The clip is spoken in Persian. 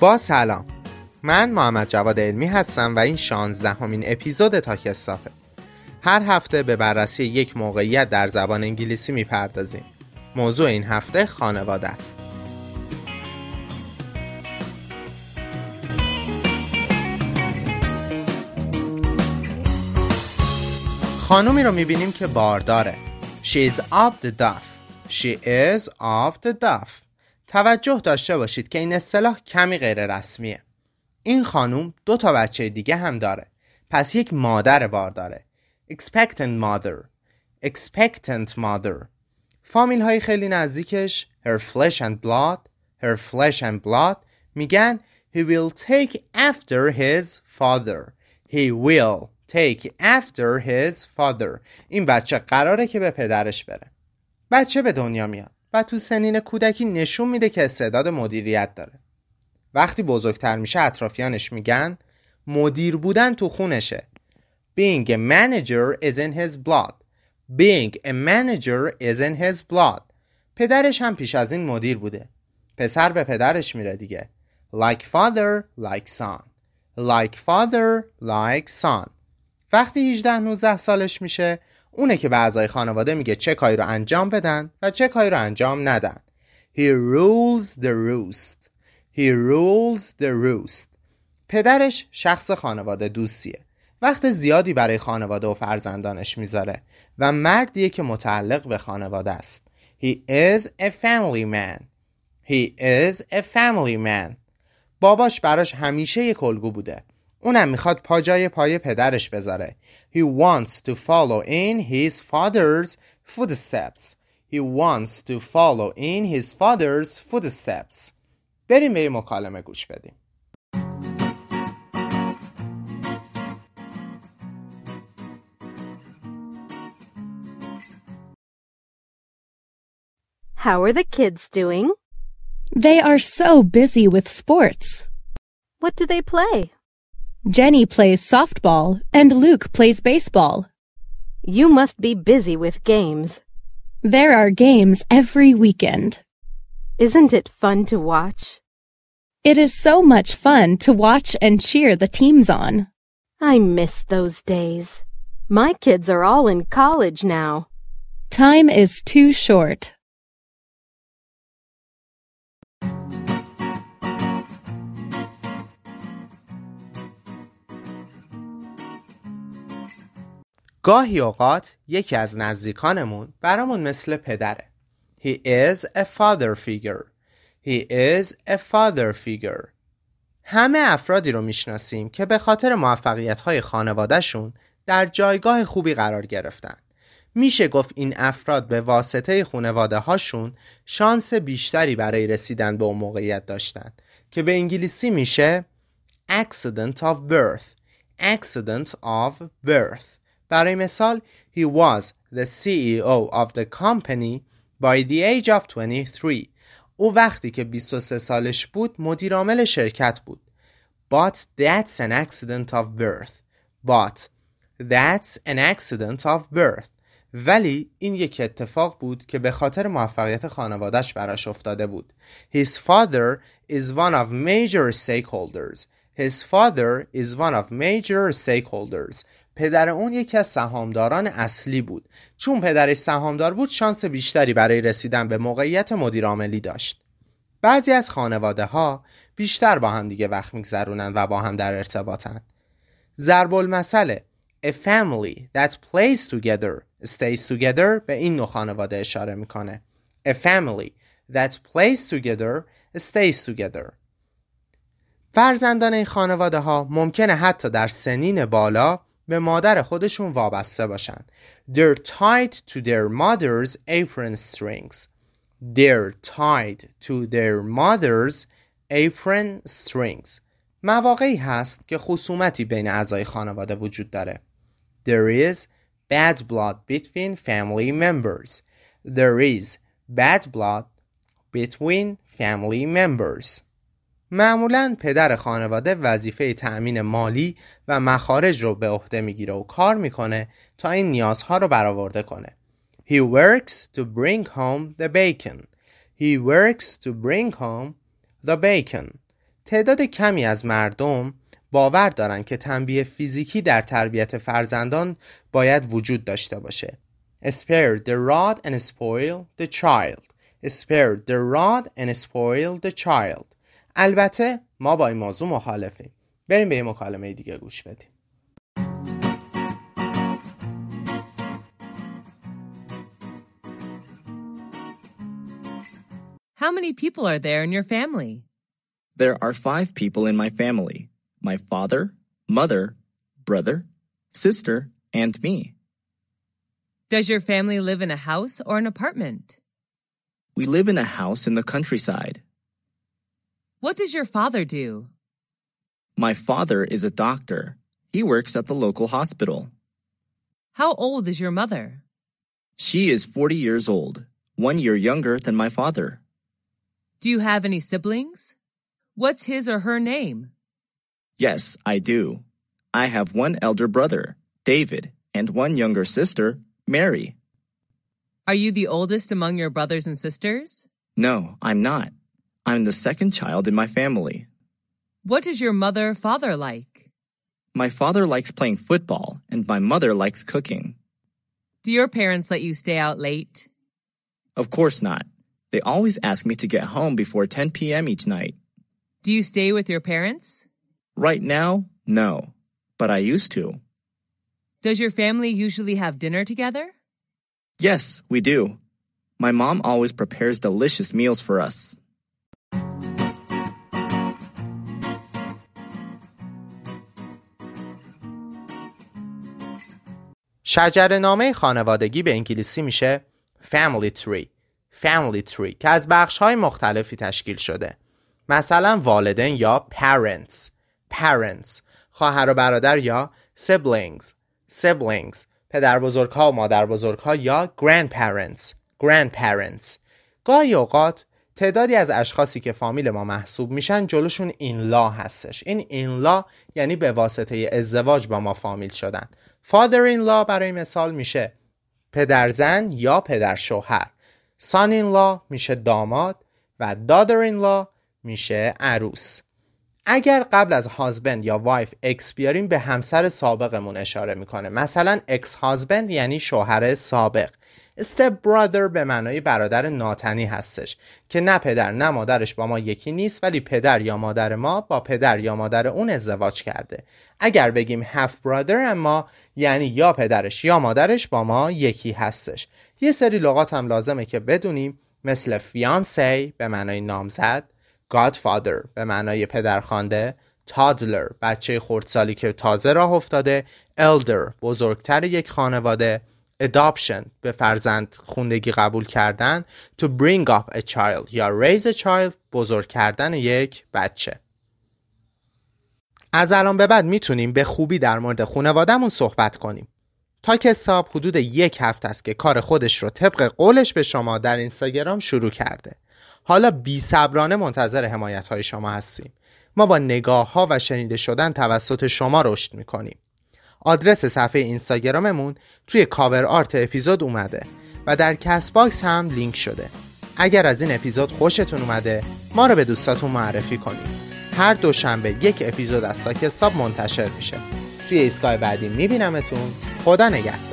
با سلام. من محمد جواد علمی هستم و این 16 همین اپیزود تاکستافه هر هفته به بررسی یک موقعیت در زبان انگلیسی می‌پردازیم. موضوع این هفته خانواده است. خانومی رو می‌بینیم که بارداره. She is up the duff. She is up the duff. توجه داشته باشید که این اصطلاح کمی غیر رسمیه. این خانوم دو تا بچه دیگه هم داره. پس یک مادر بارداره expectant mother. Expectant mother. فامیل های خیلی نزدیکش her flesh and blood. Her flesh and blood میگن he will take after his father. He will take after his father. این بچه قراره که به پدرش بره. بچه به دنیا میاد. و تو سنین کودکی نشون میده که استعداد مدیریت داره. وقتی بزرگتر میشه اطرافیانش میگن مدیر بودن تو خونشه. Being a manager is in his blood. Being a manager is in his blood. پدرش هم پیش از این مدیر بوده. پسر به پدرش میره دیگه. Like father, like son. Like father, like son. وقتی 18 سالش میشه اونه که به اعضای خانواده میگه چه کاری رو انجام بدن و چه کاری رو انجام ندن. He rules the roost. He rules the roost. پدرش شخص خانواده دوستیه. وقت زیادی برای خانواده و فرزندانش می‌ذاره و مردیه که متعلق به خانواده است. He is a family man. He is a family man. باباش براش همیشه یک الگو بوده. اونم می‌خواد پا جای پای پدرش بذاره He wants to follow in his father's footsteps He wants to follow in his father's footsteps بریم به مکالمه گوش بدیم How are the kids doing? They are so busy with sports. What do they play? Jenny plays softball and Luke plays baseball. You must be busy with games. There are games every weekend. Isn't it fun to watch? It is so much fun to watch and cheer the teams on. I miss those days. My kids are all in college now. Time is too short. گاهی اوقات یکی از نزدیکانمون برامون مثل پدره. He is a father figure. He is a father figure. همه افرادی رو می‌شناسیم که به خاطر موفقیت های خانوادهشون در جایگاه خوبی قرار گرفتن. میشه گفت این افراد به واسطه خانواده هاشون شانس بیشتری برای رسیدن به اون موقعیت داشتن که به انگلیسی میشه accident of birth. Accident of birth. برای مثال he was the CEO of the company by the age of 23 او وقتی که 23 سالش بود مدیر عامل شرکت بود but that's an accident of birth but that's an accident of birth ولی این یک اتفاق بود که به خاطر موفقیت خانوادش براش افتاده بود His father is one of major stakeholders His father is one of major stakeholders پدر اون یکی از سهامداران اصلی بود. چون پدرش سهامدار بود شانس بیشتری برای رسیدن به موقعیت مدیرعاملی داشت. بعضی از خانواده ها بیشتر با هم دیگه وقت میگذرونن و با هم در ارتباطن. ضرب المثله A family that plays together stays together به این نوع خانواده اشاره می‌کنه. A family that plays together stays together. فرزندان این خانواده ها ممکنه حتی در سنین بالا به مادر خودشون وابسته باشن They're tied to their mother's apron strings They're tied to their mother's apron strings مواقعی هست که خصومتی بین اعضای خانواده وجود داره There is bad blood between family members There is bad blood between family members معمولا پدر خانواده وظیفه تأمین مالی و مخارج رو به عهده می‌گیره و کار می‌کنه تا این نیازها رو برآورده کنه. He works to bring home the bacon. He works to bring home the bacon. تعداد کمی از مردم باور دارند که تنبیه فیزیکی در تربیت فرزندان باید وجود داشته باشه. Spare the rod and spoil the child. Spare the rod and spoil the child. البته ما با این موضوع مخالفیم. بریم به یه مکالمه دیگه گوش بدیم. How many people are there in your family? There are five people in my family my father, mother, brother, sister, and me. Does your family live in a house or an apartment? We live in a house in the countryside. What does your father do? My father is a doctor. He works at the local hospital. How old is your mother? She is 40 years old, one year younger than my father. Do you have any siblings? What's his or her name? Yes, I do. I have one elder brother, David, and one younger sister, Mary. Are you the oldest among your brothers and sisters? No, I'm not. I'm the second child in my family. What is your mother father like? My father likes playing football, and my mother likes cooking. Do your parents let you stay out late? Of course not. They always ask me to get home before 10 p.m. each night. Do you stay with your parents? Right now, no, but I used to. Does your family usually have dinner together? Yes, we do. My mom always prepares delicious meals for us. شجر نامه خانوادگی به انگلیسی میشه family tree. Family tree که از بخش های مختلفی تشکیل شده. مثلا والدین یا parents. Parents خواهر و برادر یا siblings. Siblings پدر بزرگ ها و مادر بزرگ ها یا grandparents. Grandparents. گاهی اوقات تعدادی از اشخاصی که فامیل ما محسوب میشن جلوشون این لا هستش. این این لا یعنی به واسطه ازدواج با ما فامیل شدن. Father in law برای مثال میشه پدرزن یا پدر شوهر son in law میشه داماد و daughter in law میشه عروس. اگر قبل از husband یا wife، ex بیاریم به همسر سابقمون اشاره می‌کنه. مثلا ex husband یعنی شوهر سابق. step brother به معنای برادر ناتنی هستش که نه پدر نه مادرش با ما یکی نیست ولی پدر یا مادر ما با پدر یا مادر اون ازدواج کرده. اگر بگیم half brother اما یعنی یا پدرش یا مادرش با ما یکی هستش. یه سری لغات هم لازمه که بدونیم مثل فیانسی به معنای نامزد Godfather به معنای پدرخوانده toddler بچه خردسالی که تازه راه افتاده elder بزرگتر یک خانواده adoption به فرزند خوندگی قبول کردن to bring up a child یا raise a child بزرگ کردن یک بچه. از الان به بعد می‌تونیم به خوبی در مورد خانوادهمون صحبت کنیم. تاک ساب حدود یک هفته است که کار خودش رو طبق قولش به شما در اینستاگرام شروع کرده. حالا بی صبرانه منتظر حمایت های شما هستیم. ما با نگاه ها و شنیده شدن توسط شما رشد می‌کنیم. آدرس صفحه اینستاگراممون توی cover art اپیزود اومده و در Castbox هم لینک شده. اگر از این اپیزود خوشتون اومده ما رو به دوستاتون معرفی کنید. هر دوشنبه یک اپیزود از تاک ساب منتشر میشه. توی ایستگاه بعدی میبینمتون. خدا نگهدار.